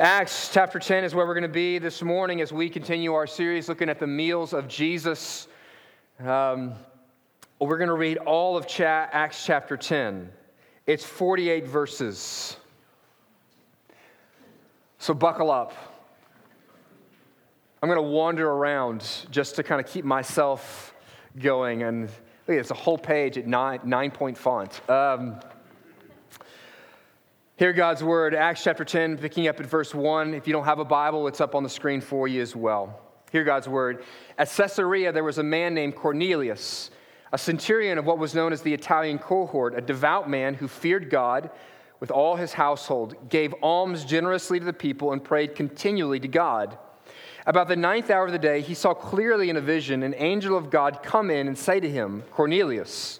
Acts chapter 10 is where we're going to be this morning as we continue our series looking at the meals of Jesus. Um, we're going to read all of cha- Acts chapter 10. It's 48 verses. So buckle up. I'm going to wander around just to kind of keep myself going. And look, it's a whole page at nine, nine point font. Um, Hear God's word, Acts chapter 10, picking up at verse 1. If you don't have a Bible, it's up on the screen for you as well. Hear God's word. At Caesarea, there was a man named Cornelius, a centurion of what was known as the Italian cohort, a devout man who feared God with all his household, gave alms generously to the people, and prayed continually to God. About the ninth hour of the day, he saw clearly in a vision an angel of God come in and say to him, Cornelius.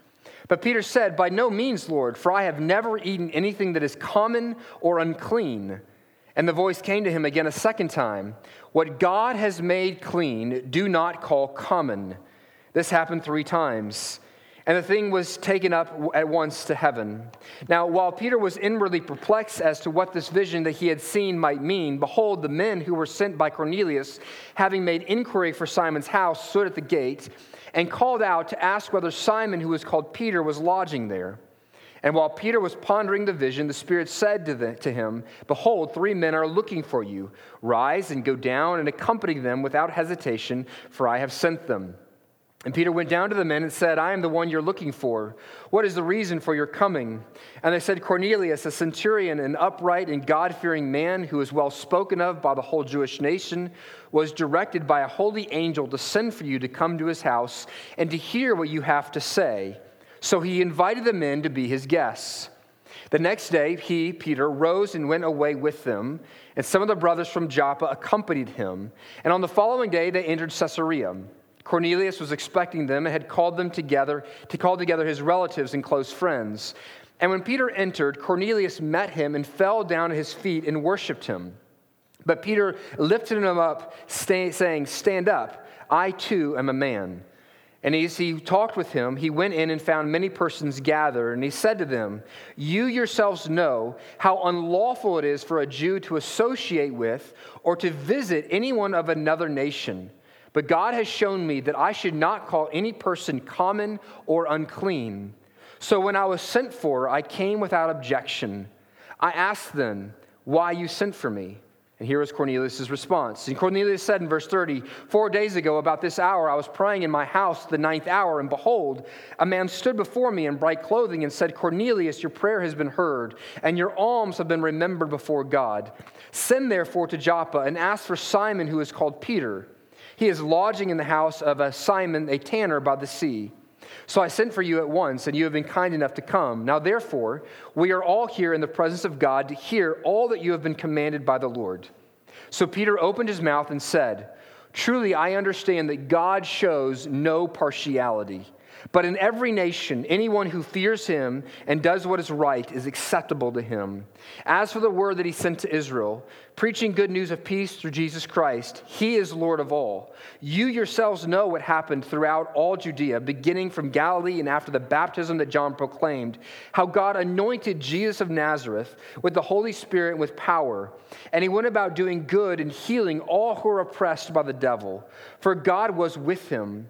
But Peter said, By no means, Lord, for I have never eaten anything that is common or unclean. And the voice came to him again a second time What God has made clean, do not call common. This happened three times. And the thing was taken up at once to heaven. Now, while Peter was inwardly perplexed as to what this vision that he had seen might mean, behold, the men who were sent by Cornelius, having made inquiry for Simon's house, stood at the gate and called out to ask whether Simon, who was called Peter, was lodging there. And while Peter was pondering the vision, the Spirit said to, the, to him, Behold, three men are looking for you. Rise and go down and accompany them without hesitation, for I have sent them. And Peter went down to the men and said, I am the one you're looking for. What is the reason for your coming? And they said, Cornelius, a centurion, an upright and God fearing man who is well spoken of by the whole Jewish nation, was directed by a holy angel to send for you to come to his house and to hear what you have to say. So he invited the men to be his guests. The next day, he, Peter, rose and went away with them, and some of the brothers from Joppa accompanied him. And on the following day, they entered Caesarea. Cornelius was expecting them and had called them together to call together his relatives and close friends. And when Peter entered, Cornelius met him and fell down at his feet and worshiped him. But Peter lifted him up, saying, Stand up, I too am a man. And as he talked with him, he went in and found many persons gathered, and he said to them, You yourselves know how unlawful it is for a Jew to associate with or to visit anyone of another nation. But God has shown me that I should not call any person common or unclean. So when I was sent for, I came without objection. I asked them, Why you sent for me? And here is Cornelius' response. And Cornelius said in verse 30, Four days ago, about this hour, I was praying in my house the ninth hour, and behold, a man stood before me in bright clothing and said, Cornelius, your prayer has been heard, and your alms have been remembered before God. Send therefore to Joppa and ask for Simon, who is called Peter. He is lodging in the house of a Simon, a tanner by the sea. So I sent for you at once, and you have been kind enough to come. Now, therefore, we are all here in the presence of God to hear all that you have been commanded by the Lord. So Peter opened his mouth and said, Truly, I understand that God shows no partiality. But in every nation, anyone who fears him and does what is right is acceptable to him. As for the word that he sent to Israel, preaching good news of peace through Jesus Christ, he is Lord of all. You yourselves know what happened throughout all Judea, beginning from Galilee and after the baptism that John proclaimed, how God anointed Jesus of Nazareth with the Holy Spirit and with power. And he went about doing good and healing all who were oppressed by the devil, for God was with him.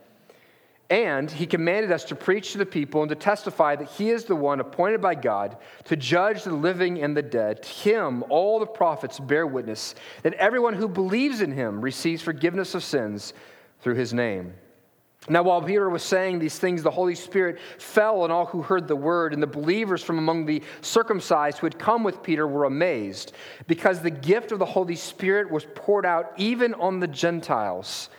And he commanded us to preach to the people and to testify that he is the one appointed by God to judge the living and the dead. To him, all the prophets bear witness that everyone who believes in him receives forgiveness of sins through his name. Now, while Peter was saying these things, the Holy Spirit fell on all who heard the word, and the believers from among the circumcised who had come with Peter were amazed, because the gift of the Holy Spirit was poured out even on the Gentiles.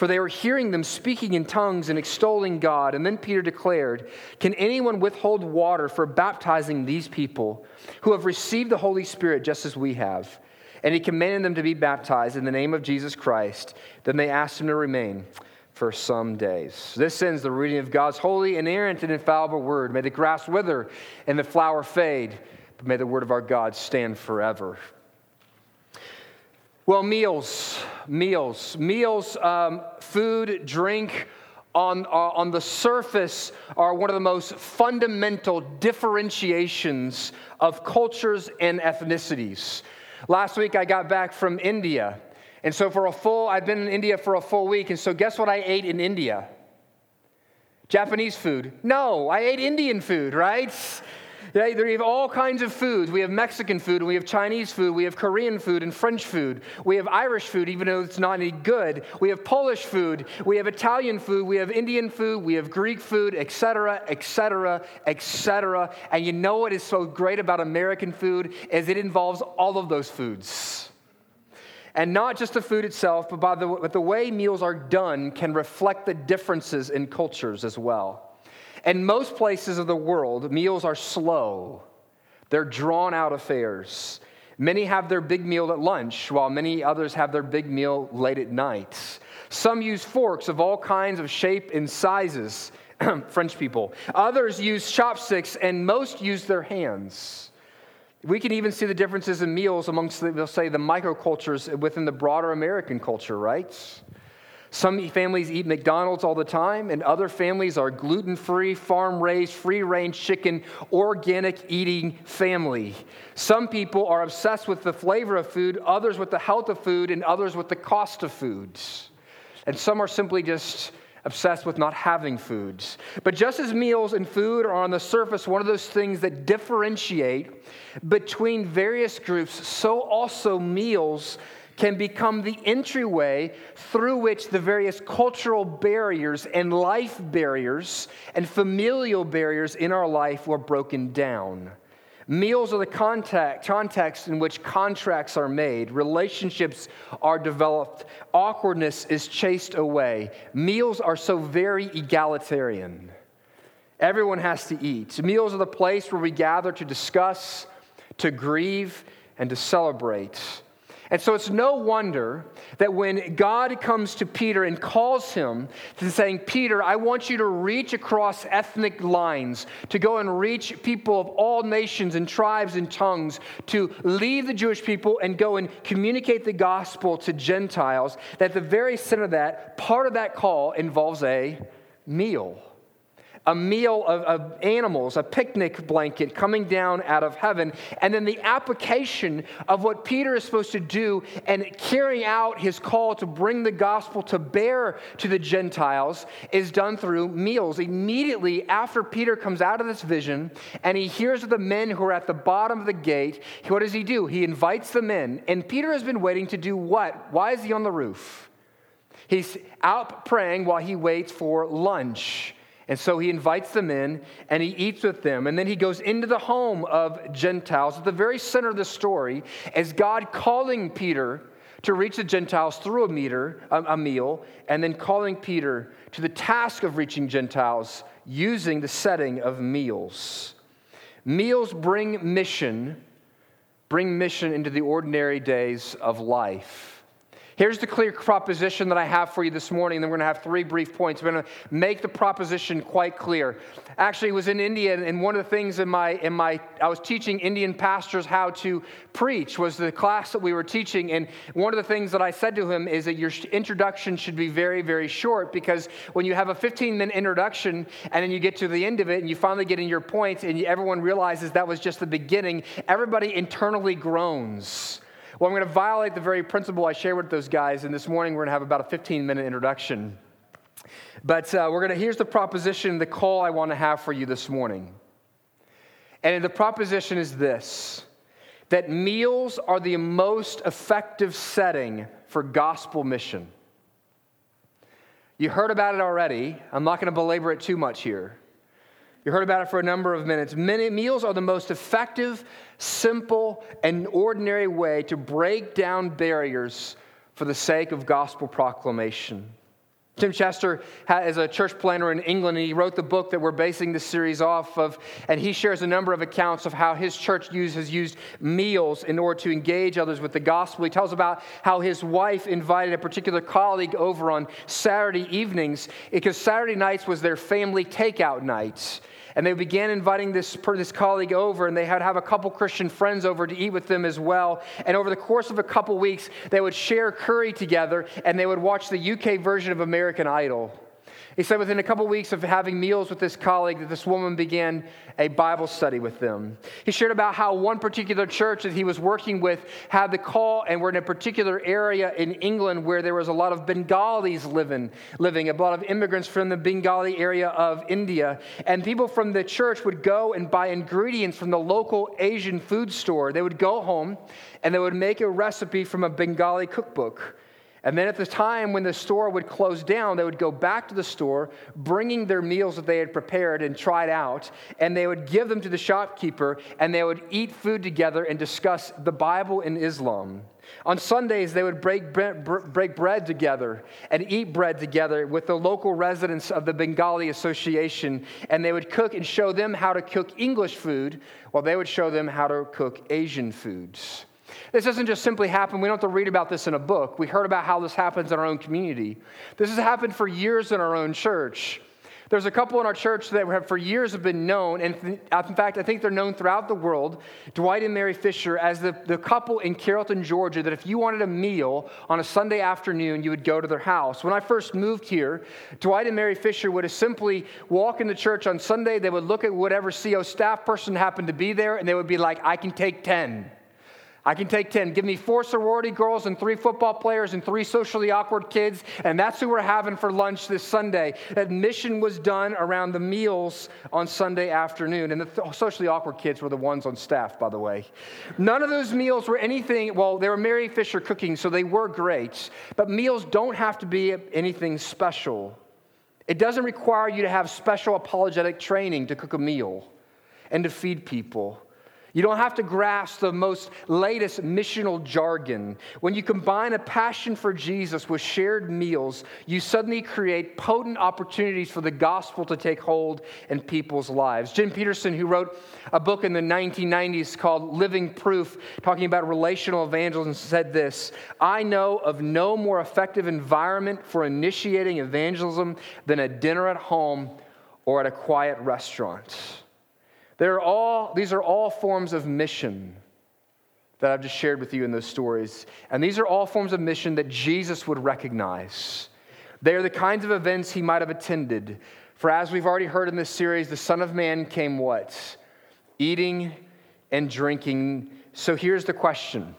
For they were hearing them speaking in tongues and extolling God. And then Peter declared, Can anyone withhold water for baptizing these people who have received the Holy Spirit just as we have? And he commanded them to be baptized in the name of Jesus Christ. Then they asked him to remain for some days. This ends the reading of God's holy, inerrant, and infallible word. May the grass wither and the flower fade, but may the word of our God stand forever. Well, meals, meals, meals, um, food, drink on, uh, on the surface are one of the most fundamental differentiations of cultures and ethnicities. Last week I got back from India. And so, for a full, I've been in India for a full week. And so, guess what I ate in India? Japanese food. No, I ate Indian food, right? Yeah, we have all kinds of foods. We have Mexican food, we have Chinese food, we have Korean food and French food. We have Irish food, even though it's not any good. We have Polish food, we have Italian food, we have Indian food, we have Greek food, etc., etc., etc. And you know what is so great about American food is it involves all of those foods. And not just the food itself, but by the, but the way meals are done can reflect the differences in cultures as well. In most places of the world, meals are slow, they're drawn out affairs. Many have their big meal at lunch, while many others have their big meal late at night. Some use forks of all kinds of shape and sizes, French people. Others use chopsticks, and most use their hands. We can even see the differences in meals amongst, the, we'll say, the microcultures within the broader American culture, right? Some families eat McDonald's all the time, and other families are gluten free, farm raised, free range chicken, organic eating family. Some people are obsessed with the flavor of food, others with the health of food, and others with the cost of foods. And some are simply just obsessed with not having foods. But just as meals and food are on the surface one of those things that differentiate between various groups, so also meals can become the entryway through which the various cultural barriers and life barriers and familial barriers in our life were broken down. Meals are the contact, context in which contracts are made, relationships are developed, awkwardness is chased away. Meals are so very egalitarian. Everyone has to eat. Meals are the place where we gather to discuss, to grieve, and to celebrate. And so it's no wonder that when God comes to Peter and calls him to saying, Peter, I want you to reach across ethnic lines, to go and reach people of all nations and tribes and tongues, to leave the Jewish people and go and communicate the gospel to Gentiles, that the very center of that, part of that call involves a meal a meal of, of, animals, a picnic blanket coming down out of heaven, and then the application of what Peter is supposed to do and carrying out his call to bring the gospel to bear to the Gentiles is done through meals. Immediately after Peter comes out of this vision and he hears of the men who are at the bottom of the gate, what does he do? He invites them in. And Peter has been waiting to do what? Why is he on the roof? He's out praying while he waits for lunch. And so he invites them in and he eats with them. And then he goes into the home of Gentiles. At the very center of the story as God calling Peter to reach the Gentiles through a, meter, a, meal, and then calling Peter to the task of reaching Gentiles using the setting of meals. Meals bring mission, bring mission into the ordinary days of life. Here's the clear proposition that I have for you this morning. Then we're going to have three brief points. We're going to make the proposition quite clear. Actually, it was in India, and one of the things in my in my I was teaching Indian pastors how to preach was the class that we were teaching, and one of the things that I said to him is that your introduction should be very very short because when you have a 15 minute introduction and then you get to the end of it and you finally get in your points point and everyone realizes that was just the beginning, everybody internally groans well, I'm going to violate the very principle I shared with those guys, and this morning we're going to have about a 15 minute introduction. But uh, we're going to, here's the proposition, the call I want to have for you this morning. And the proposition is this that meals are the most effective setting for gospel mission. You heard about it already. I'm not going to belabor it too much here. You heard about it for a number of minutes. meals are the most effective, simple, and ordinary way to break down barriers for the sake of gospel proclamation. Tim Chester is a church planner in England, and he wrote the book that we're basing this series off of. And he shares a number of accounts of how his church use, has used meals in order to engage others with the gospel. He tells about how his wife invited a particular colleague over on Saturday evenings because Saturday nights was their family takeout nights. And they began inviting this, this colleague over, and they had have a couple Christian friends over to eat with them as well. And over the course of a couple weeks, they would share curry together, and they would watch the UK version of American Idol. He said within a couple of weeks of having meals with this colleague that this woman began a Bible study with them. He shared about how one particular church that he was working with had the call and were in a particular area in England where there was a lot of Bengalis living, living a lot of immigrants from the Bengali area of India. And people from the church would go and buy ingredients from the local Asian food store. They would go home and they would make a recipe from a Bengali cookbook. And then at the time when the store would close down, they would go back to the store, bringing their meals that they had prepared and tried out, and they would give them to the shopkeeper, and they would eat food together and discuss the Bible and Islam. On Sundays, they would break, break bread together and eat bread together with the local residents of the Bengali Association, and they would cook and show them how to cook English food while they would show them how to cook Asian foods. This doesn't just simply happen. We don't have to read about this in a book. We heard about how this happens in our own community. This has happened for years in our own church. There's a couple in our church that have for years have been known, and uh, in fact, I think they're known throughout the world, Dwight and Mary Fisher, as the, the couple in Carrollton, Georgia, that if you wanted a meal on a Sunday afternoon, you would go to their house. When I first moved here, Dwight and Mary Fisher would simply walk into church on Sunday, they would look at whatever CO staff person happened to be there, and they would be like, I can take 10. I can take 10. Give me four sorority girls and three football players and three socially awkward kids, and that's who we're having for lunch this Sunday. Admission was done around the meals on Sunday afternoon, and the socially awkward kids were the ones on staff, by the way. None of those meals were anything, well, they were Mary Fisher cooking, so they were great, but meals don't have to be anything special. It doesn't require you to have special apologetic training to cook a meal and to feed people. You don't have to grasp the most latest missional jargon. When you combine a passion for Jesus with shared meals, you suddenly create potent opportunities for the gospel to take hold in people's lives. Jim Petersen, who wrote a book in the 1990s called Living Proof, talking about relational evangelism, said this I know of no more effective environment for initiating evangelism than a dinner at home or at a quiet restaurant. They're all, these are all forms of mission that I've just shared with you in those stories. And these are all forms of mission that Jesus would recognize. They are the kinds of events he might have attended. For as we've already heard in this series, the Son of Man came what? Eating and drinking. So here's the question.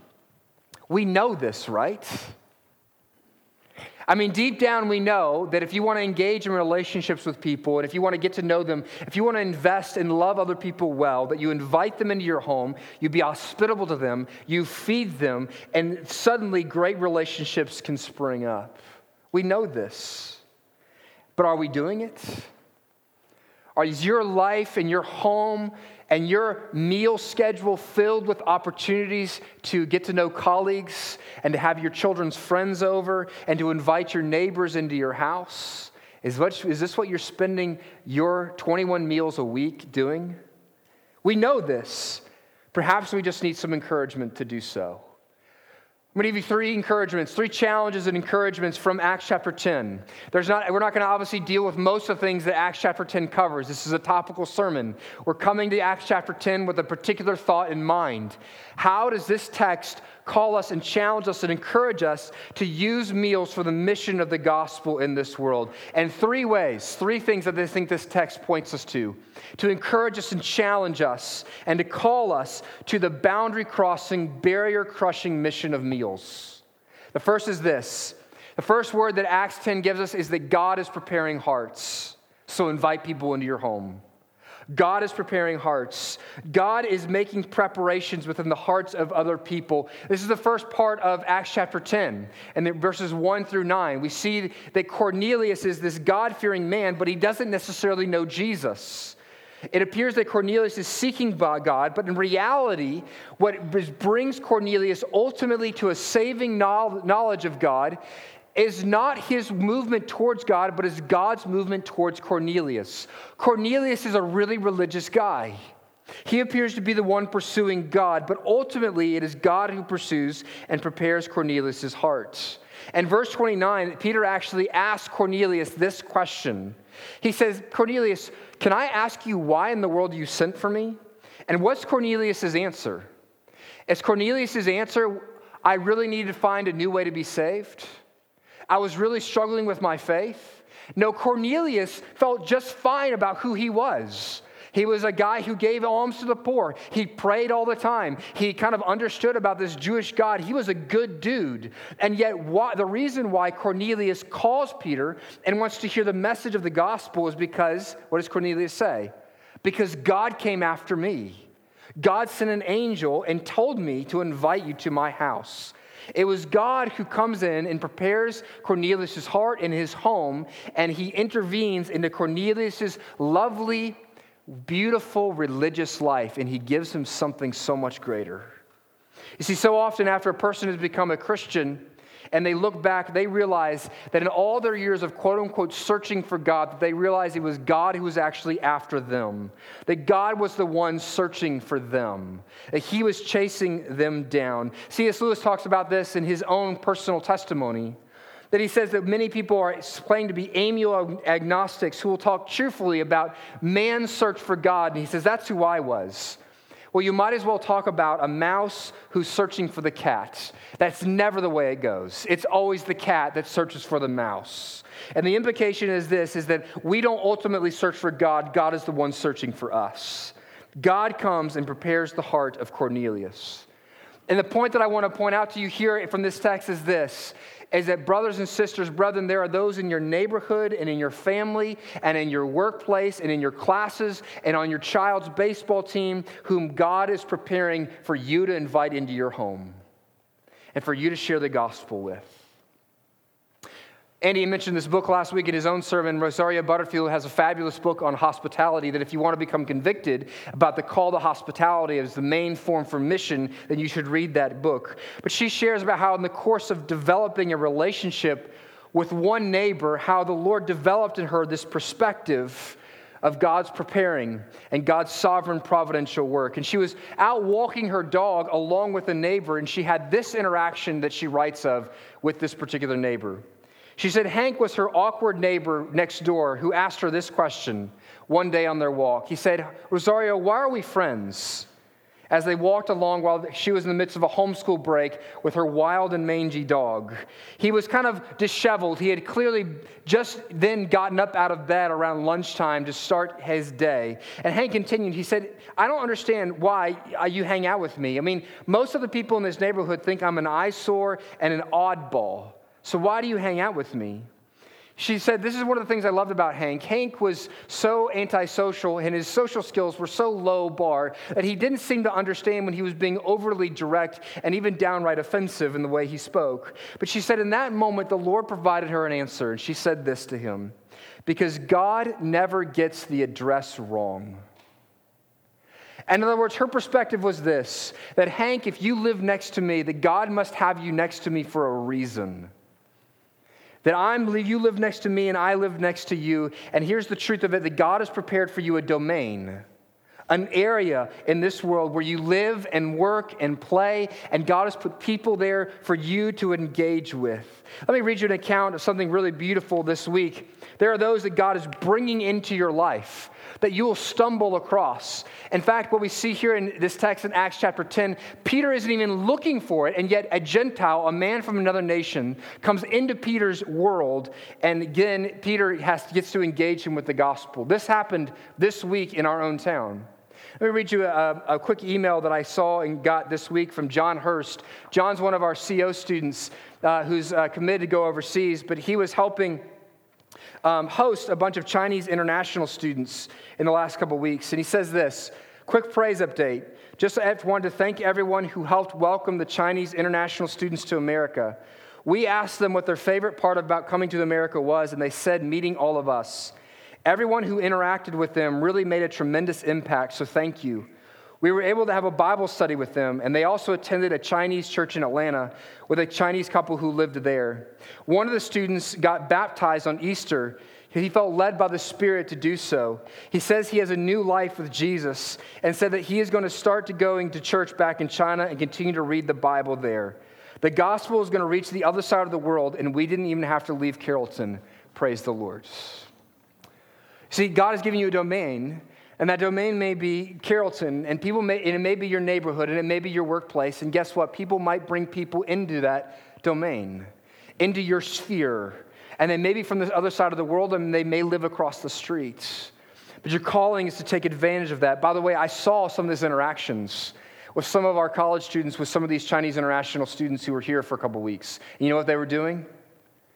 We know this, right? I mean, deep down, we know that if you want to engage in relationships with people and if you want to get to know them, if you want to invest and love other people well, that you invite them into your home, you be hospitable to them, you feed them, and suddenly great relationships can spring up. We know this. But are we doing it? Is your life and your home and your meal schedule filled with opportunities to get to know colleagues and to have your children's friends over and to invite your neighbors into your house? Is, what, is this what you're spending your 21 meals a week doing? We know this. Perhaps we just need some encouragement to do so. I'm going to give you three encouragements, three challenges and encouragements from Acts chapter 10. There's not, we're not going to obviously deal with most of the things that Acts chapter 10 covers. This is a topical sermon. We're coming to Acts chapter 10 with a particular thought in mind. How does this text call us and challenge us and encourage us to use meals for the mission of the gospel in this world. And three ways, three things that I think this text points us to to encourage us and challenge us, and to call us to the boundary crossing, barrier crushing mission of meals. The first is this the first word that Acts 10 gives us is that God is preparing hearts. So invite people into your home. God is preparing hearts. God is making preparations within the hearts of other people. This is the first part of Acts chapter 10, and verses 1 through 9. We see that Cornelius is this God fearing man, but he doesn't necessarily know Jesus. It appears that Cornelius is seeking God, but in reality, what brings Cornelius ultimately to a saving knowledge of God is not his movement towards God, but is God's movement towards Cornelius. Cornelius is a really religious guy. He appears to be the one pursuing God, but ultimately it is God who pursues and prepares Cornelius' heart. And verse 29, Peter actually asks Cornelius this question. He says, Cornelius, can I ask you why in the world you sent for me? And what's Cornelius' answer? Is Cornelius' answer, I really need to find a new way to be saved? I was really struggling with my faith. No, Cornelius felt just fine about who he was. He was a guy who gave alms to the poor. He prayed all the time. He kind of understood about this Jewish God. He was a good dude. And yet, why, the reason why Cornelius calls Peter and wants to hear the message of the gospel is because, what does Cornelius say? Because God came after me. God sent an angel and told me to invite you to my house. It was God who comes in and prepares Cornelius' heart and his home, and he intervenes into Cornelius' lovely, beautiful religious life, and he gives him something so much greater. You see, so often after a person has become a Christian, and they look back, they realize that in all their years of quote unquote searching for God, that they realize it was God who was actually after them. That God was the one searching for them. That He was chasing them down. C.S. Lewis talks about this in his own personal testimony. That he says that many people are claiming to be amiable agnostics who will talk cheerfully about man's search for God. And he says, That's who I was. Well, you might as well talk about a mouse who's searching for the cat. That's never the way it goes. It's always the cat that searches for the mouse. And the implication is this is that we don't ultimately search for God, God is the one searching for us. God comes and prepares the heart of Cornelius. And the point that I want to point out to you here from this text is this is that, brothers and sisters, brethren, there are those in your neighborhood and in your family and in your workplace and in your classes and on your child's baseball team whom God is preparing for you to invite into your home and for you to share the gospel with. Andy mentioned this book last week in his own sermon. Rosaria Butterfield has a fabulous book on hospitality that if you want to become convicted about the call to hospitality as the main form for mission, then you should read that book. But she shares about how, in the course of developing a relationship with one neighbor, how the Lord developed in her this perspective of God's preparing and God's sovereign providential work. And she was out walking her dog along with a neighbor, and she had this interaction that she writes of with this particular neighbor. She said Hank was her awkward neighbor next door who asked her this question one day on their walk. He said, Rosaria, why are we friends? As they walked along while she was in the midst of a homeschool break with her wild and mangy dog. He was kind of disheveled. He had clearly just then gotten up out of bed around lunchtime to start his day. And Hank continued, he said, I don't understand why uh, you hang out with me. I mean, most of the people in this neighborhood think I'm an eyesore and an oddball. So why do you hang out with me? She said, This is one of the things I loved about Hank. Hank was so antisocial and his social skills were so low bar that he didn't seem to understand when he was being overly direct and even downright offensive in the way he spoke. But she said, In that moment, the Lord provided her an answer. And she said this to him Because God never gets the address wrong. And in other words, her perspective was this that Hank, if you live next to me, that God must have you next to me for a reason. That I'm, you live next to me and I live next to you. And here's the truth of it that God has prepared for you a domain, an area in this world where you live and work and play, and God has put people there for you to engage with. Let me read you an account of something really beautiful this week. There are those that God is bringing into your life that you will stumble across. In fact, what we see here in this text in Acts chapter 10, Peter isn't even looking for it, and yet a Gentile, a man from another nation, comes into Peter's world, and again, Peter has, gets to engage him with the gospel. This happened this week in our own town. Let me read you a, a, quick email that I saw and got this week from John Hurst. John's one of our CO students uh, who's uh, committed to go overseas, but he was helping um, host a bunch of Chinese international students in the last couple weeks. And he says this quick praise update. Just wanted to thank everyone who helped welcome the Chinese international students to America. We asked them what their favorite part about coming to America was, and they said meeting all of us. Everyone who interacted with them really made a tremendous impact, so thank you. We were able to have a Bible study with them, and they also attended a Chinese church in Atlanta with a Chinese couple who lived there. One of the students got baptized on Easter. He felt led by the Spirit to do so. He says he has a new life with Jesus and said that he is going to start to going to church back in China and continue to read the Bible there. The gospel is going to reach the other side of the world, and we didn't even have to leave Carrollton. Praise the Lord. See, God has given you a domain and that domain may be Carrollton, and people may, and it may be your neighborhood, and it may be your workplace. And guess what? People might bring people into that domain, into your sphere. And they may be from the other side of the world, and they may live across the streets. But your calling is to take advantage of that. By the way, I saw some of these interactions with some of our college students, with some of these Chinese international students who were here for a couple weeks. And you know what they were doing?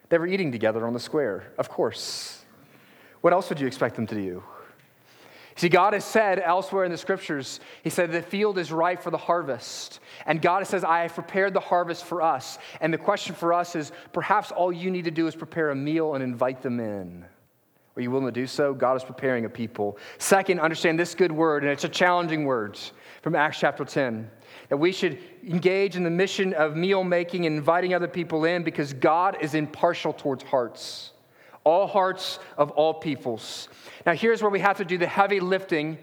They were eating together on the square, of course. What else would you expect them to do? See, God has said elsewhere in the scriptures, He said, the field is ripe for the harvest. And God says, I have prepared the harvest for us. And the question for us is perhaps all you need to do is prepare a meal and invite them in. Are you willing to do so? God is preparing a people. Second, understand this good word, and it's a challenging word from Acts chapter 10 that we should engage in the mission of meal making and inviting other people in because God is impartial towards hearts all hearts of all peoples. Now, here's where we have to do the heavy lifting,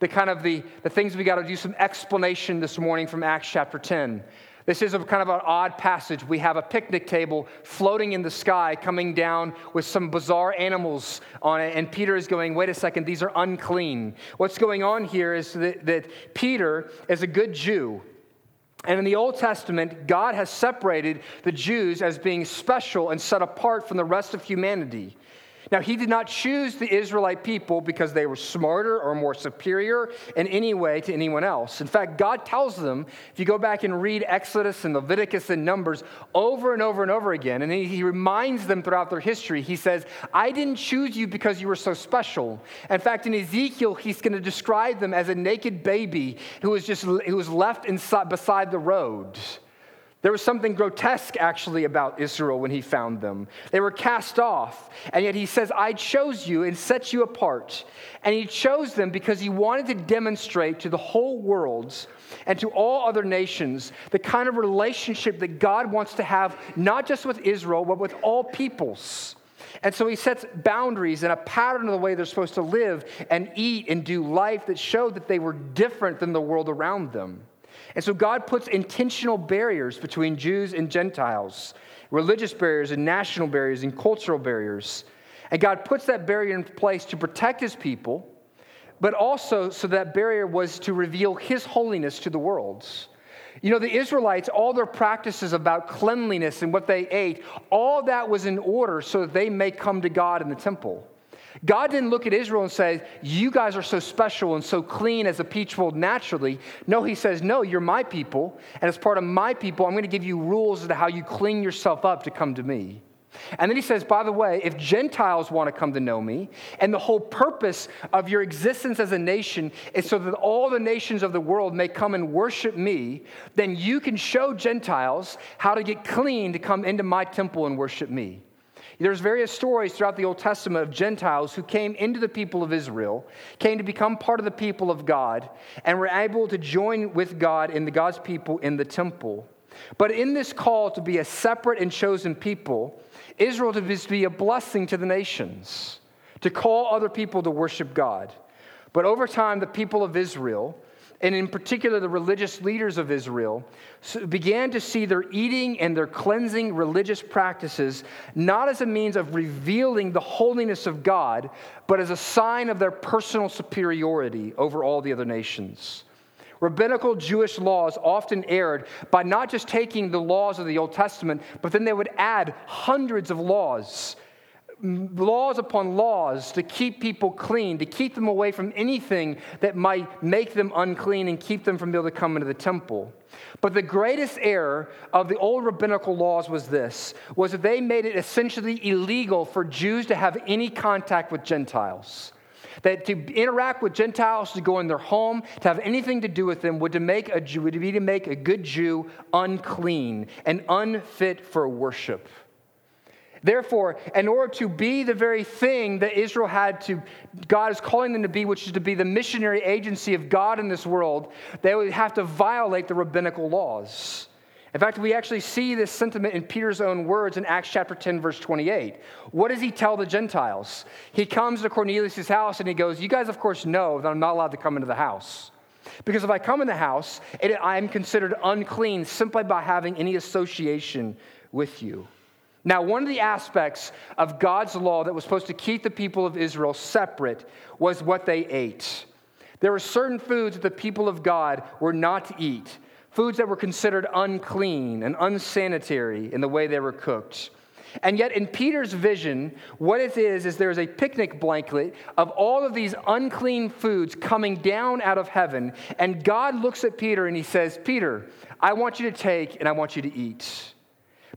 the kind of the, the things we got to do some explanation this morning from Acts chapter 10. This is a kind of an odd passage. We have a picnic table floating in the sky coming down with some bizarre animals on it, and Peter is going, Wait a second, these are unclean. What's going on here is that, that Peter is a good Jew. And in the Old Testament, God has separated the Jews as being special and set apart from the rest of humanity. Now, he did not choose the Israelite people because they were smarter or more superior in any way to anyone else. In fact, God tells them, if you go back and read Exodus and Leviticus and Numbers over and over and over again, and he reminds them throughout their history, he says, I didn't choose you because you were so special. In fact, in Ezekiel, he's going to describe them as a naked baby who was just who was left inside, beside the road. There was something grotesque actually about Israel when he found them. They were cast off, and yet he says, I chose you and set you apart. And he chose them because he wanted to demonstrate to the whole world and to all other nations the kind of relationship that God wants to have, not just with Israel, but with all peoples. And so he sets boundaries and a pattern of the way they're supposed to live and eat and do life that showed that they were different than the world around them. And so God puts intentional barriers between Jews and Gentiles, religious barriers and national barriers and cultural barriers. And God puts that barrier in place to protect his people, but also so that barrier was to reveal his holiness to the world. You know, the Israelites, all their practices about cleanliness and what they ate, all that was in order so that they may come to God in the temple. God didn't look at Israel and say, You guys are so special and so clean as a people naturally. No, He says, No, you're my people. And as part of my people, I'm going to give you rules as to how you clean yourself up to come to me. And then he says, by the way, if Gentiles want to come to know me, and the whole purpose of your existence as a nation is so that all the nations of the world may come and worship me, then you can show Gentiles how to get clean to come into my temple and worship me. There's various stories throughout the Old Testament of Gentiles who came into the people of Israel, came to become part of the people of God, and were able to join with God in the God's people in the temple. But in this call to be a separate and chosen people, Israel to be a blessing to the nations, to call other people to worship God. But over time, the people of Israel, and in particular the religious leaders of Israel, began to see their eating and their cleansing religious practices not as a means of revealing the holiness of God, but as a sign of their personal superiority over all the other nations. Rabbinical Jewish laws often erred by not just taking the laws of the Old Testament, but then they would add hundreds of laws laws upon laws to keep people clean, to keep them away from anything that might make them unclean and keep them from being able to come into the temple. But the greatest error of the old rabbinical laws was this was that they made it essentially illegal for Jews to have any contact with Gentiles. That to interact with Gentiles, to go in their home, to have anything to do with them, would to make a Jew, would be to make a good Jew unclean and unfit for worship. Therefore, in order to be the very thing that Israel had to, God is calling them to be, which is to be the missionary agency of God in this world, they would have to violate the rabbinical laws. In fact, we actually see this sentiment in Peter's own words in Acts chapter 10, verse 28. What does he tell the Gentiles? He comes to Cornelius' house and he goes, You guys, of course, know that I'm not allowed to come into the house. Because if I come in the house, I am considered unclean simply by having any association with you. Now, one of the aspects of God's law that was supposed to keep the people of Israel separate was what they ate. There were certain foods that the people of God were not to eat, foods that were considered unclean and unsanitary in the way they were cooked. And yet, in Peter's vision, what it is, is there's a picnic blanket of all of these unclean foods coming down out of heaven. And God looks at Peter and he says, Peter, I want you to take and I want you to eat.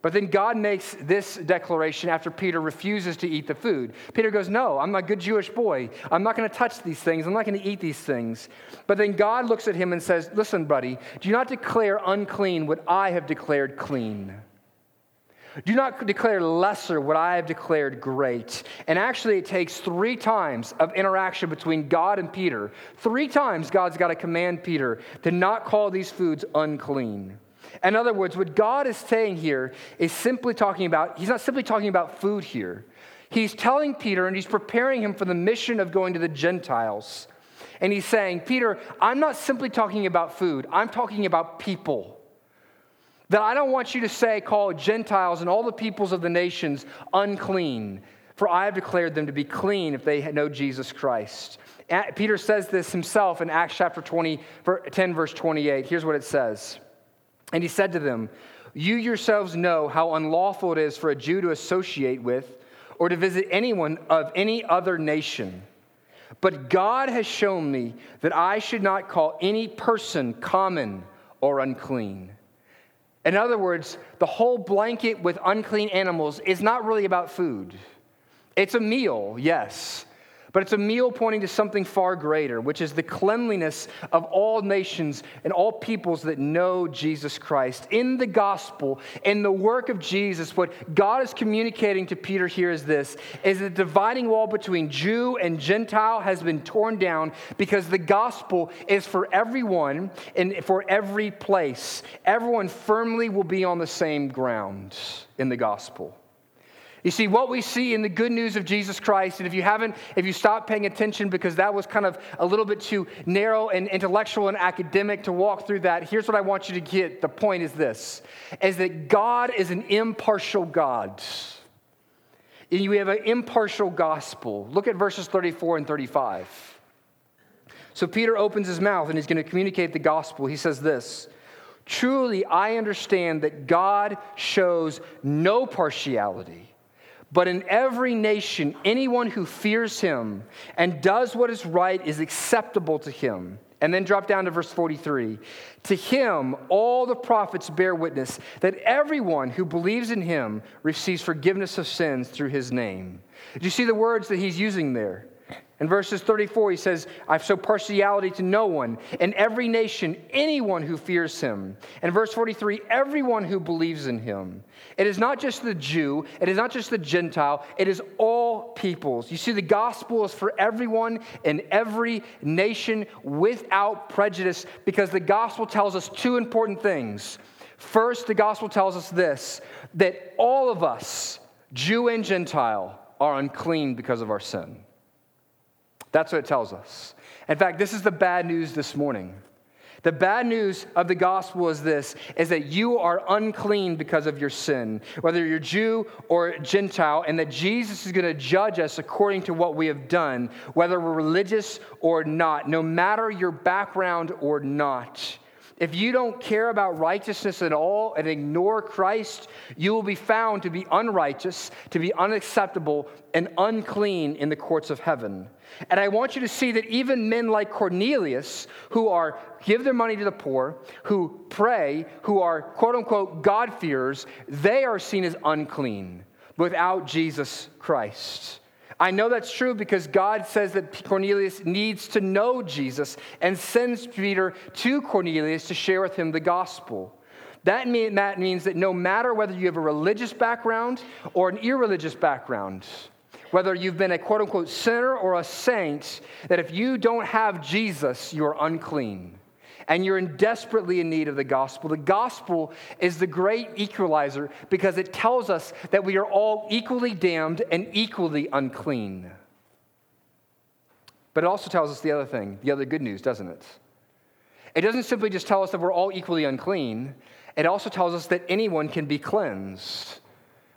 But then God makes this declaration after Peter refuses to eat the food. Peter goes, No, I'm a good Jewish boy. I'm not going to touch these things. I'm not going to eat these things. But then God looks at him and says, Listen, buddy, do not declare unclean what I have declared clean. Do not declare lesser what I have declared great. And actually, it takes three times of interaction between God and Peter. Three times God's got to command Peter to not call these foods unclean. In other words, what God is saying here is simply talking about, he's not simply talking about food here. He's telling Peter and he's preparing him for the mission of going to the Gentiles. And he's saying, Peter, I'm not simply talking about food, I'm talking about people. That I don't want you to say, call Gentiles and all the peoples of the nations unclean, for I have declared them to be clean if they know Jesus Christ. Peter says this himself in Acts chapter 20, 10, verse 28. Here's what it says. And he said to them, You yourselves know how unlawful it is for a Jew to associate with or to visit anyone of any other nation. But God has shown me that I should not call any person common or unclean. In other words, the whole blanket with unclean animals is not really about food. It's a meal, yes, but it's a meal pointing to something far greater, which is the cleanliness of all nations and all peoples that know Jesus Christ. In the gospel, in the work of Jesus, what God is communicating to Peter here is this is the dividing wall between Jew and Gentile has been torn down because the gospel is for everyone and for every place. Everyone firmly will be on the same ground in the gospel. You see, what we see in the good news of Jesus Christ, and if you haven't, if you stop paying attention because that was kind of a little bit too narrow and intellectual and academic to walk through that, here's what I want you to get. The point is this is that God is an impartial God. And we have an impartial gospel. Look at verses 34 and 35. So Peter opens his mouth and he's going to communicate the gospel. He says this Truly, I understand that God shows no partiality but in every nation, anyone who fears him and does what is right is acceptable to him. And then drop down to verse 43. To him, all the prophets bear witness that everyone who believes in him receives forgiveness of sins through his name. Do you see the words that he's using there? In verses 34, he says, I show partiality to no one. In every nation, anyone who fears him. And verse 43, everyone who believes in him. It is not just the Jew, it is not just the Gentile, it is all peoples. You see, the gospel is for everyone in every nation without prejudice because the gospel tells us two important things. First, the gospel tells us this that all of us, Jew and Gentile, are unclean because of our sin. That's what it tells us. In fact, this is the bad news this morning. The bad news of the gospel is this is that you are unclean because of your sin, whether you're Jew or Gentile, and that Jesus is going to judge us according to what we have done, whether we're religious or not, no matter your background or not. If you don't care about righteousness at all and ignore Christ, you will be found to be unrighteous, to be unacceptable, and unclean in the courts of heaven. And I want you to see that even men like Cornelius, who are give their money to the poor, who pray, who are quote unquote God-fearers, they are seen as unclean without Jesus Christ. I know that's true because God says that Cornelius needs to know Jesus and sends Peter to Cornelius to share with him the gospel. That, mean, that means that no matter whether you have a religious background or an irreligious background, whether you've been a quote unquote sinner or a saint, that if you don't have Jesus, you're unclean and you're in desperately in need of the gospel. The gospel is the great equalizer because it tells us that we are all equally damned and equally unclean. But it also tells us the other thing, the other good news, doesn't it? It doesn't simply just tell us that we're all equally unclean, it also tells us that anyone can be cleansed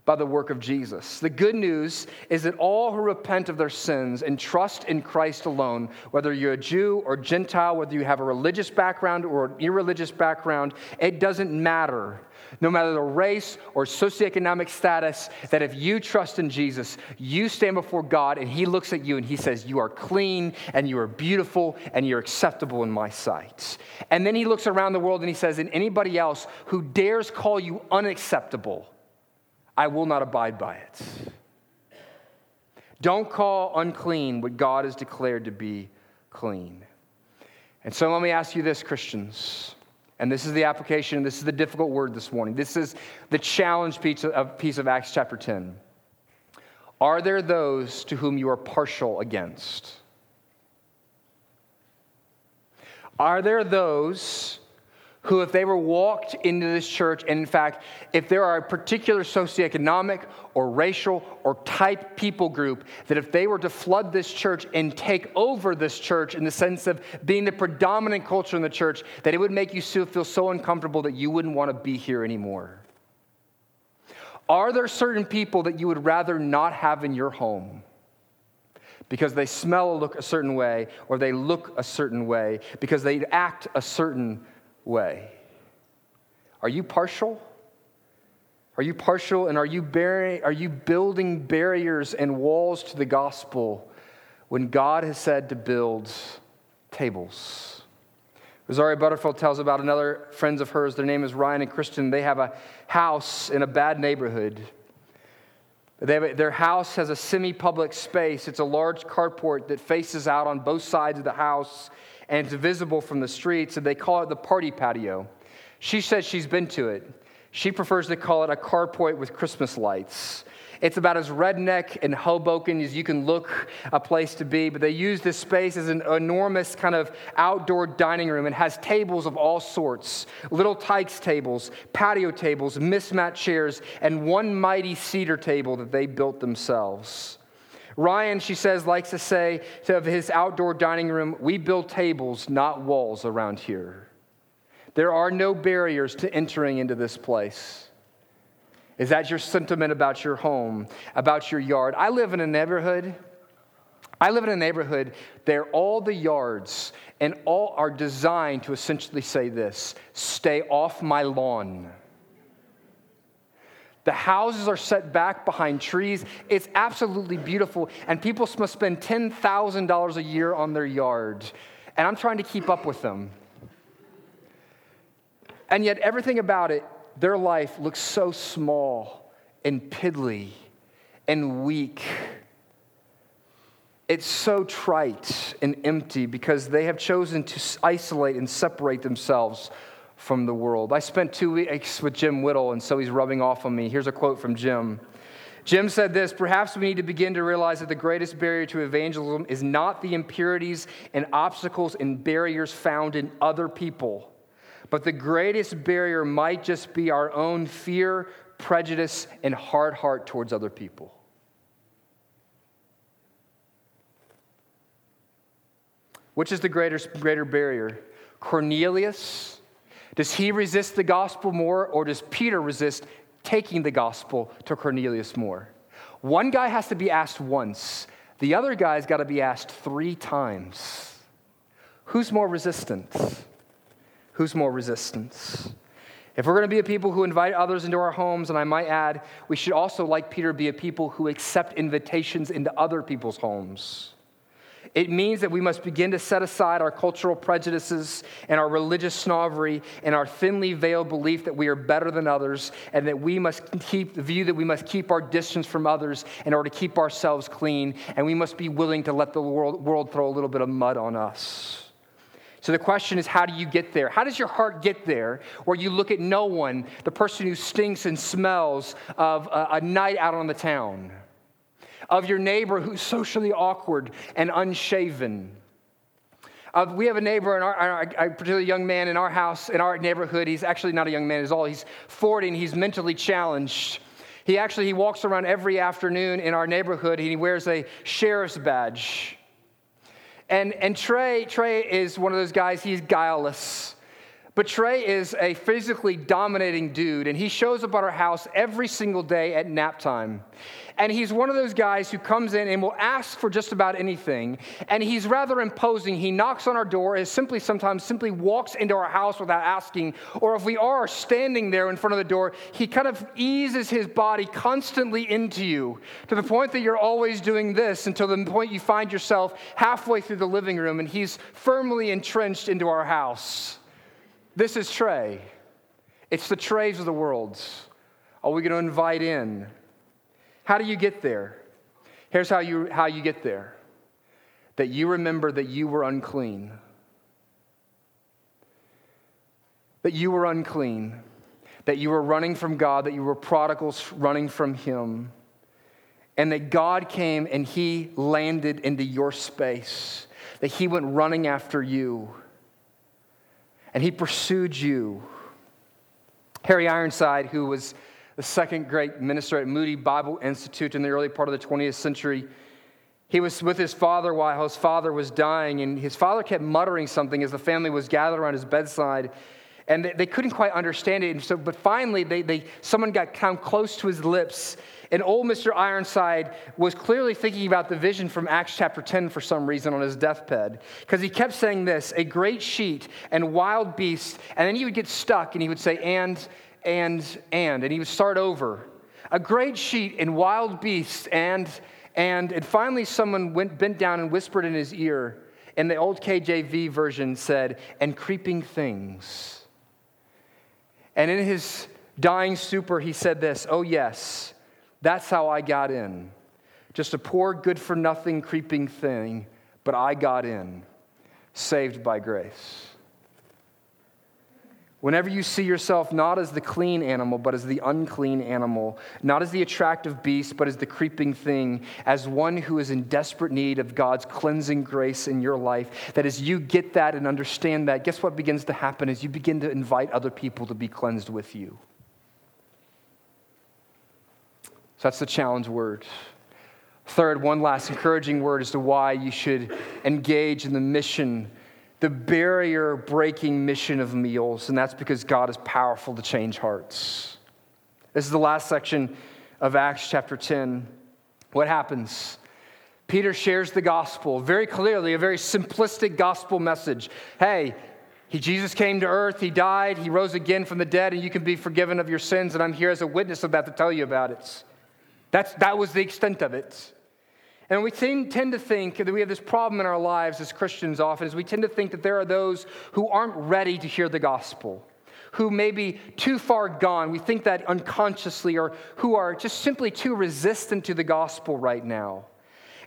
by the work of Jesus. The good news is that all who repent of their sins and trust in Christ alone, whether you're a Jew or Gentile, whether you have a religious background or an irreligious background, it doesn't matter. No matter the race or socioeconomic status, that if you trust in Jesus, you stand before God and He looks at you and He says, You are clean and you are beautiful and you're acceptable in my sight. And then He looks around the world and He says, And anybody else who dares call you unacceptable, I will not abide by it. Don't call unclean what God has declared to be clean. And so let me ask you this, Christians. And this is the application, this is the difficult word this morning. This is the challenge piece of, piece of Acts chapter 10. Are there those to whom you are partial against? Are there those who, if they were walked into this church, and in fact, if there are a particular socioeconomic or racial or type people group, that if they were to flood this church and take over this church in the sense of being the predominant culture in the church, that it would make you feel so uncomfortable that you wouldn't want to be here anymore? Are there certain people that you would rather not have in your home? Because they smell look a certain way, or they look a certain way, because they act a certain way. Are you partial? Are you partial and are you, bearing, are you building barriers and walls to the gospel when God has said to build tables? Rosaria Butterfield tells about another friends of hers. Their name is Ryan and Christian. They have a house in a bad neighborhood. A, their house has a semi public space. It's a large carport that faces out on both sides of the house and it's visible from the streets, and they call it the party patio. She says she's been to it. She prefers to call it a carport with Christmas lights. It's about as redneck and Hoboken as you can look a place to be, but they use this space as an enormous kind of outdoor dining room and has tables of all sorts Little Tikes tables, patio tables, mismatched chairs, and one mighty cedar table that they built themselves. Ryan, she says, likes to say of his outdoor dining room, we build tables, not walls around here. There are no barriers to entering into this place. Is that your sentiment about your home, about your yard? I live in a neighborhood. I live in a neighborhood there all the yards and all are designed to essentially say this stay off my lawn. The houses are set back behind trees. It's absolutely beautiful. And people must spend $10,000 a year on their yard. And I'm trying to keep up with them. And yet, everything about it, their life looks so small and piddly and weak. It's so trite and empty because they have chosen to isolate and separate themselves from the world. I spent two weeks with Jim Whittle, and so he's rubbing off on me. Here's a quote from Jim. Jim said this Perhaps we need to begin to realize that the greatest barrier to evangelism is not the impurities and obstacles and barriers found in other people, but the greatest barrier might just be our own fear, prejudice, and hard heart towards other people. Which is the greater, greater barrier? Cornelius? Does he resist the gospel more, or does Peter resist taking the gospel to Cornelius more? One guy has to be asked once, the other guy's got to be asked three times. Who's more resistant? Who's more resistant? If we're going to be a people who invite others into our homes, and I might add, we should also, like Peter, be a people who accept invitations into other people's homes. It means that we must begin to set aside our cultural prejudices and our religious snobbery and our thinly veiled belief that we are better than others and that we must keep the view that we must keep our distance from others in order to keep ourselves clean, and we must be willing to let the world, world throw a little bit of mud on us. So the question is, how do you get there? How does your heart get there where you look at no one, the person who stinks and smells of a, a night out on the town? Of your neighbor who's socially awkward and unshaven. Uh, we have a neighbor, in our, our, a particularly young man in our house, in our neighborhood. He's actually not a young man at all. He's 40 and he's mentally challenged. He actually he walks around every afternoon in our neighborhood and he wears a sheriff's badge. And, and Trey, Trey is one of those guys, he's guileless. But Trey is a physically dominating dude, and he shows up at our house every single day at nap time. And he's one of those guys who comes in and will ask for just about anything. And he's rather imposing. He knocks on our door, and simply sometimes simply walks into our house without asking. Or if we are standing there in front of the door, he kind of eases his body constantly into you to the point that you're always doing this until the point you find yourself halfway through the living room and he's firmly entrenched into our house. This is Trey. It's the Treys of the world. Are we going to invite in? How do you get there? Here's how you, how you get there that you remember that you were unclean. That you were unclean. That you were running from God, that you were prodigals running from Him. And that God came and He landed into your space. That He went running after you and he pursued you. Harry Ironside, who was the second great minister at Moody Bible Institute in the early part of the 20th century, he was with his father while his father was dying, and his father kept muttering something as the family was gathered around his bedside. And they, they couldn't quite understand it. And so, but finally, they, they, someone got come close to his lips and old Mr. Ironside was clearly thinking about the vision from Acts chapter 10 for some reason on his deathbed. Because he kept saying this a great sheet and wild beasts. And then he would get stuck and he would say, and, and, and. And he would start over. A great sheet and wild beasts and, and. And finally, someone went, bent down and whispered in his ear. And the old KJV version said, and creeping things. And in his dying stupor, he said this Oh, yes, that's how I got in. Just a poor, good for nothing, creeping thing, but I got in, saved by grace. Whenever you see yourself not as the clean animal, but as the unclean animal, not as the attractive beast, but as the creeping thing, as one who is in desperate need of God's cleansing grace in your life, that as you get that and understand that, guess what begins to happen is you begin to invite other people to be cleansed with you. So that's the challenge word. Third, one last encouraging word as to why you should engage in the mission, the barrier breaking mission of meals, and that's because God is powerful to change hearts. This is the last section of Acts chapter 10. What happens? Peter shares the gospel very clearly, a very simplistic gospel message. Hey, he, Jesus came to earth, he died, he rose again from the dead, and you can be forgiven of your sins, and I'm here as a witness of that to tell you about it. That's, that was the extent of it. And we tend, to think that we have this problem in our lives as Christians often, is we tend to think that there are those who aren't ready to hear the gospel, who may be too far gone. We think that unconsciously, or who are just simply too resistant to the gospel right now.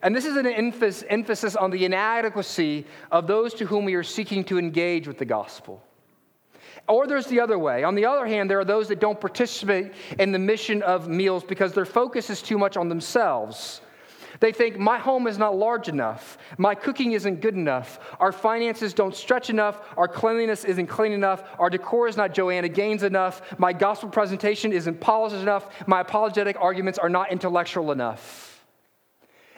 And this is an emphasis on the inadequacy of those to whom we are seeking to engage with the gospel. Or there's the other way. On the other hand, there are those that don't participate in the mission of meals because their focus is too much on themselves. They think, my home is not large enough. My cooking isn't good enough. Our finances don't stretch enough. Our cleanliness isn't clean enough. Our decor is not Joanna Gaines enough. My gospel presentation isn't polished enough. My apologetic arguments are not intellectual enough.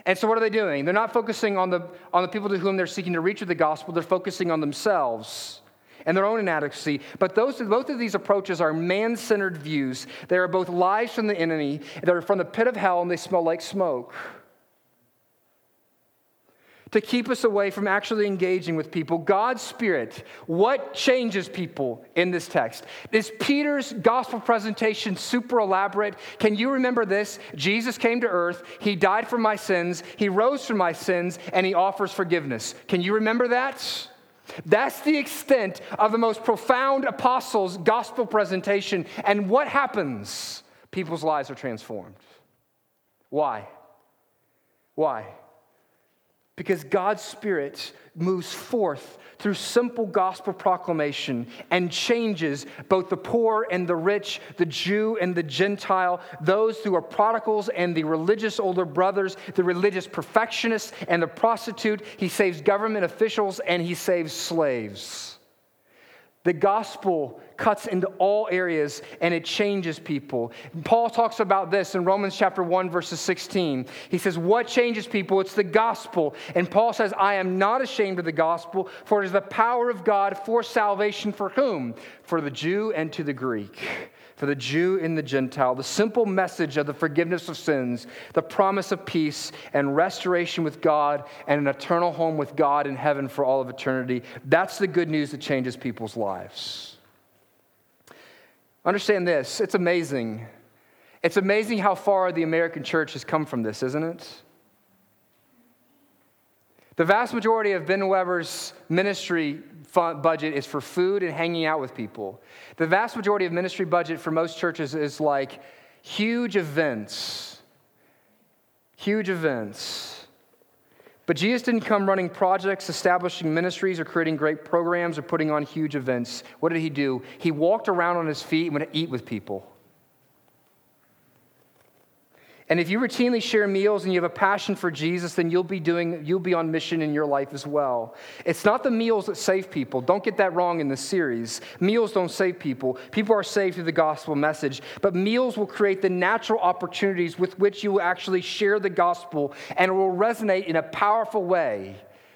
And so, what are they doing? They're not focusing on the, on the people to whom they're seeking to reach with the gospel, they're focusing on themselves and their own inadequacy. But those, both of these approaches are man centered views. They are both lies from the enemy, they're from the pit of hell, and they smell like smoke to keep us away from actually engaging with people. God's Spirit, what changes people in this text? Is Peter's gospel presentation super elaborate? Can you remember this? Jesus came to earth, he died for my sins, he rose for my sins, and he offers forgiveness. Can you remember that? That's the extent of the most profound apostles' gospel presentation. And what happens? People's lives are transformed. Why? Why? Because God's Spirit moves forth through simple gospel proclamation and changes both the poor and the rich, the Jew and the Gentile, those who are prodigals and the religious older brothers, the religious perfectionists and the prostitute. He saves government officials and he saves slaves. The gospel cuts into all areas and it changes people. Paul talks about this in Romans chapter 1 verses 16. He says, "What changes people? It's the gospel." And Paul says, "I am not ashamed of the gospel, for it is the power of God for salvation for whom? For the Jew and to the Greek." For the Jew and the Gentile, the simple message of the forgiveness of sins, the promise of peace and restoration with God, and an eternal home with God in heaven for all of eternity. That's the good news that changes people's lives. Understand this it's amazing. It's amazing how far the American church has come from this, isn't it? The vast majority of Ben Weber's ministry budget is for food and hanging out with people. The vast majority of ministry budget for most churches is like huge events. Huge events. But Jesus didn't come running projects, establishing ministries, or creating great programs, or putting on huge events. What did he do? He walked around on his feet and went to eat with people. And if you routinely share meals and you have a passion for Jesus, then you'll be doing you'll be on mission in your life as well. It's not the meals that save people. Don't get that wrong in this series. Meals don't save people. People are saved through the gospel message, but meals will create the natural opportunities with which you will actually share the gospel and it will resonate in a powerful way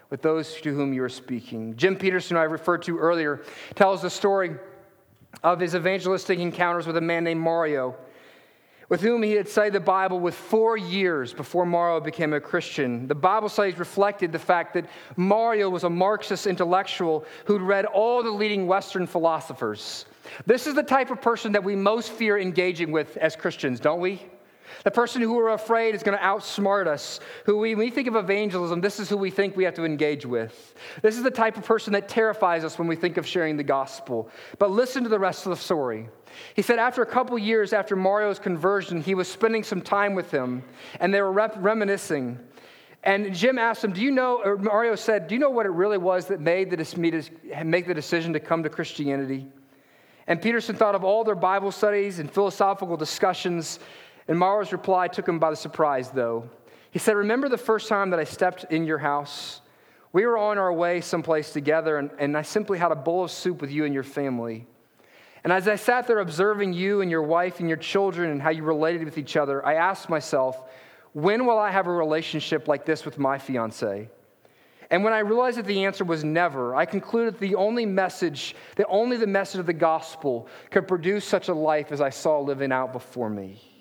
with those to whom you are speaking. Jim Petersen, I referred to earlier, tells the story of his evangelistic encounters with a man named Mario with whom he had studied the Bible with four years before Mario became a Christian. The Bible studies reflected the fact that Mario was a Marxist intellectual who'd read all the leading Western philosophers. This is the type of person that we most fear engaging with as Christians, don't we? The person who we're afraid is going to outsmart us. Who we, when we think of evangelism, this is who we think we have to engage with. This is the type of person that terrifies us when we think of sharing the gospel. But listen to the rest of the story. He said after a couple years after Mario's conversion, he was spending some time with him, and they were rep- reminiscing. And Jim asked him, Do you know, or Mario said, Do you know what it really was that made the, make the decision to come to Christianity? And Petersen thought of all their Bible studies and philosophical discussions and Mara's reply took him by the surprise, though. He said, Remember the first time that I stepped in your house? We were on our way someplace together, and, and I simply had a bowl of soup with you and your family. And as I sat there observing you and your wife and your children and how you related with each other, I asked myself, when will I have a relationship like this with my fiance? And when I realized that the answer was never, I concluded the only message, that only the message of the gospel could produce such a life as I saw living out before me.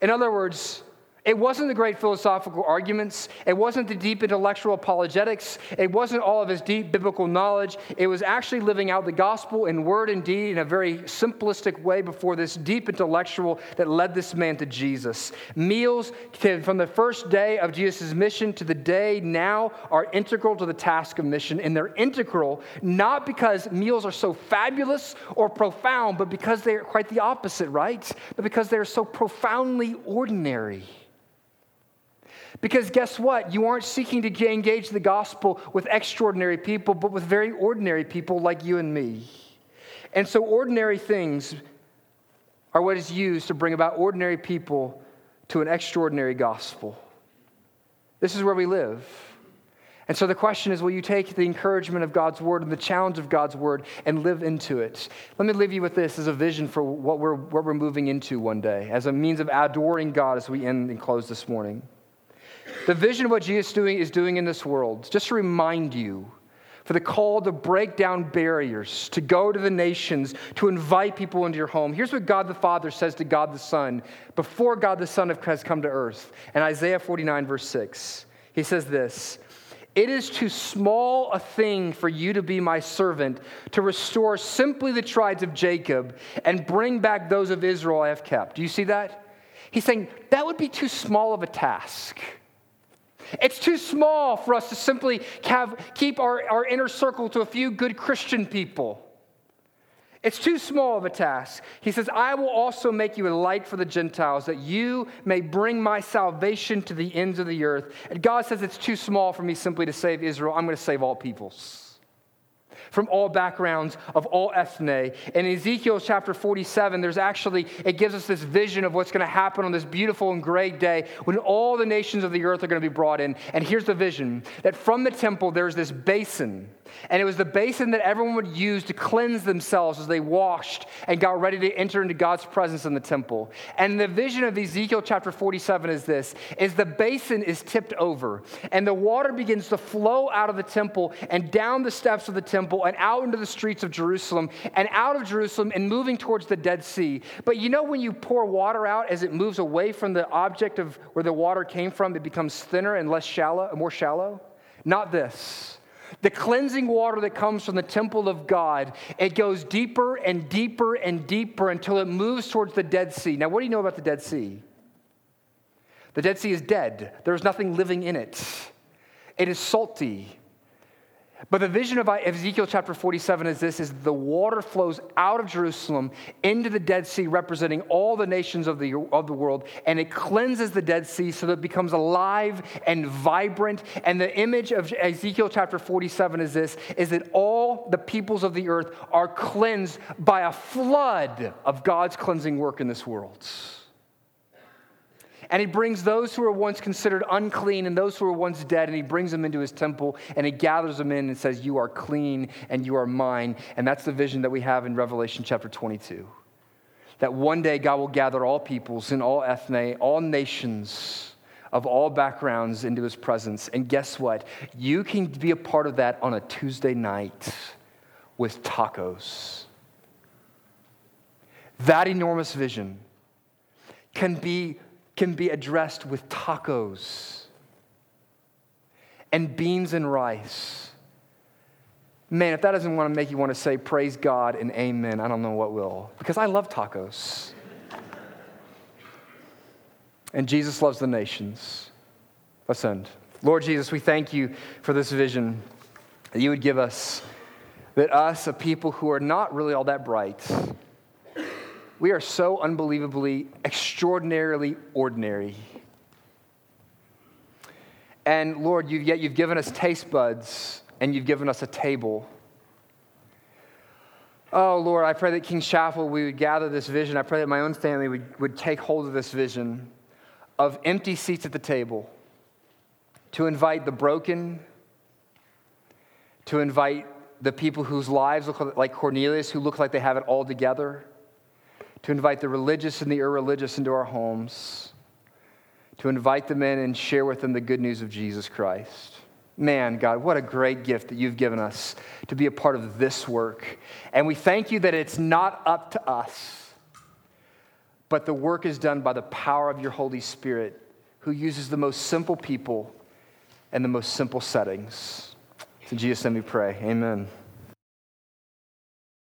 In other words, it wasn't the great philosophical arguments. It wasn't the deep intellectual apologetics. It wasn't all of his deep biblical knowledge. It was actually living out the gospel in word and deed in a very simplistic way before this deep intellectual that led this man to Jesus. Meals from the first day of Jesus' mission to the day now are integral to the task of mission. And they're integral not because meals are so fabulous or profound, but because they're quite the opposite, right? But because they're so profoundly ordinary. Because guess what? You aren't seeking to engage the gospel with extraordinary people, but with very ordinary people like you and me. And so, ordinary things are what is used to bring about ordinary people to an extraordinary gospel. This is where we live. And so the question is will you take the encouragement of God's word and the challenge of God's word and live into it? Let me leave you with this as a vision for what we're, what we're moving into one day, as a means of adoring God as we end and close this morning. The vision of what Jesus doing, is doing in this world, just to remind you, for the call to break down barriers, to go to the nations, to invite people into your home. Here's what God the Father says to God the Son before God the Son has come to earth. In Isaiah 49, verse 6, he says this It is too small a thing for you to be my servant, to restore simply the tribes of Jacob and bring back those of Israel I have kept. Do you see that? He's saying that would be too small of a task. It's too small for us to simply have, keep our, our inner circle to a few good Christian people. It's too small of a task. He says, I will also make you a light for the Gentiles, that you may bring my salvation to the ends of the earth. And God says, It's too small for me simply to save Israel. I'm going to save all peoples from all backgrounds, of all ethne. In Ezekiel chapter 47, there's actually, it gives us this vision of what's going to happen on this beautiful and great day when all the nations of the earth are going to be brought in. And here's the vision that from the temple, there's this basin and it was the basin that everyone would use to cleanse themselves as they washed and got ready to enter into God's presence in the temple. And the vision of Ezekiel chapter 47 is this is the basin is tipped over and the water begins to flow out of the temple and down the steps of the temple and out into the streets of Jerusalem and out of Jerusalem and moving towards the Dead Sea. But you know when you pour water out as it moves away from the object of where the water came from, it becomes thinner and less shallow, more shallow? Not this. The cleansing water that comes from the temple of God, it goes deeper and deeper and deeper until it moves towards the Dead Sea. Now, what do you know about the Dead Sea? The Dead Sea is dead, there's nothing living in it. It is salty. But the vision of Ezekiel chapter 47 is this is the water flows out of Jerusalem into the Dead Sea, representing all the nations of the, of the world, and it cleanses the Dead Sea so that it becomes alive and vibrant. And the image of Ezekiel chapter 47 is this is that all the peoples of the earth are cleansed by a flood of God's cleansing work in this world. And he brings those who were once considered unclean and those who were once dead, and he brings them into his temple and he gathers them in and says, You are clean and you are mine. And that's the vision that we have in Revelation chapter 22. That one day God will gather all peoples and all ethne, all nations of all backgrounds into his presence. And guess what? You can be a part of that on a Tuesday night with tacos. That enormous vision can be can be addressed with tacos and beans and rice. Man, if that doesn't want to make you want to say praise God and amen, I don't know what will. Because I love tacos. and Jesus loves the nations. Let's end. Lord Jesus, we thank you for this vision that you would give us, that us, a people who are not really all that bright, we are so unbelievably, extraordinarily ordinary. And Lord, you've, yet you've given us taste buds and you've given us a table. Oh, Lord, I pray that King Chapel, we would gather this vision. I pray that my own family would, would take hold of this vision of empty seats at the table to invite the broken, to invite the people whose lives look like Cornelius, who look like they have it all together to invite the religious and the irreligious into our homes, to invite them in and share with them the good news of Jesus Christ. Man, God, what a great gift that you've given us to be a part of this work. And we thank you that it's not up to us, but the work is done by the power of your Holy Spirit, who uses the most simple people and the most simple settings. in Jesus' name we pray. Amen.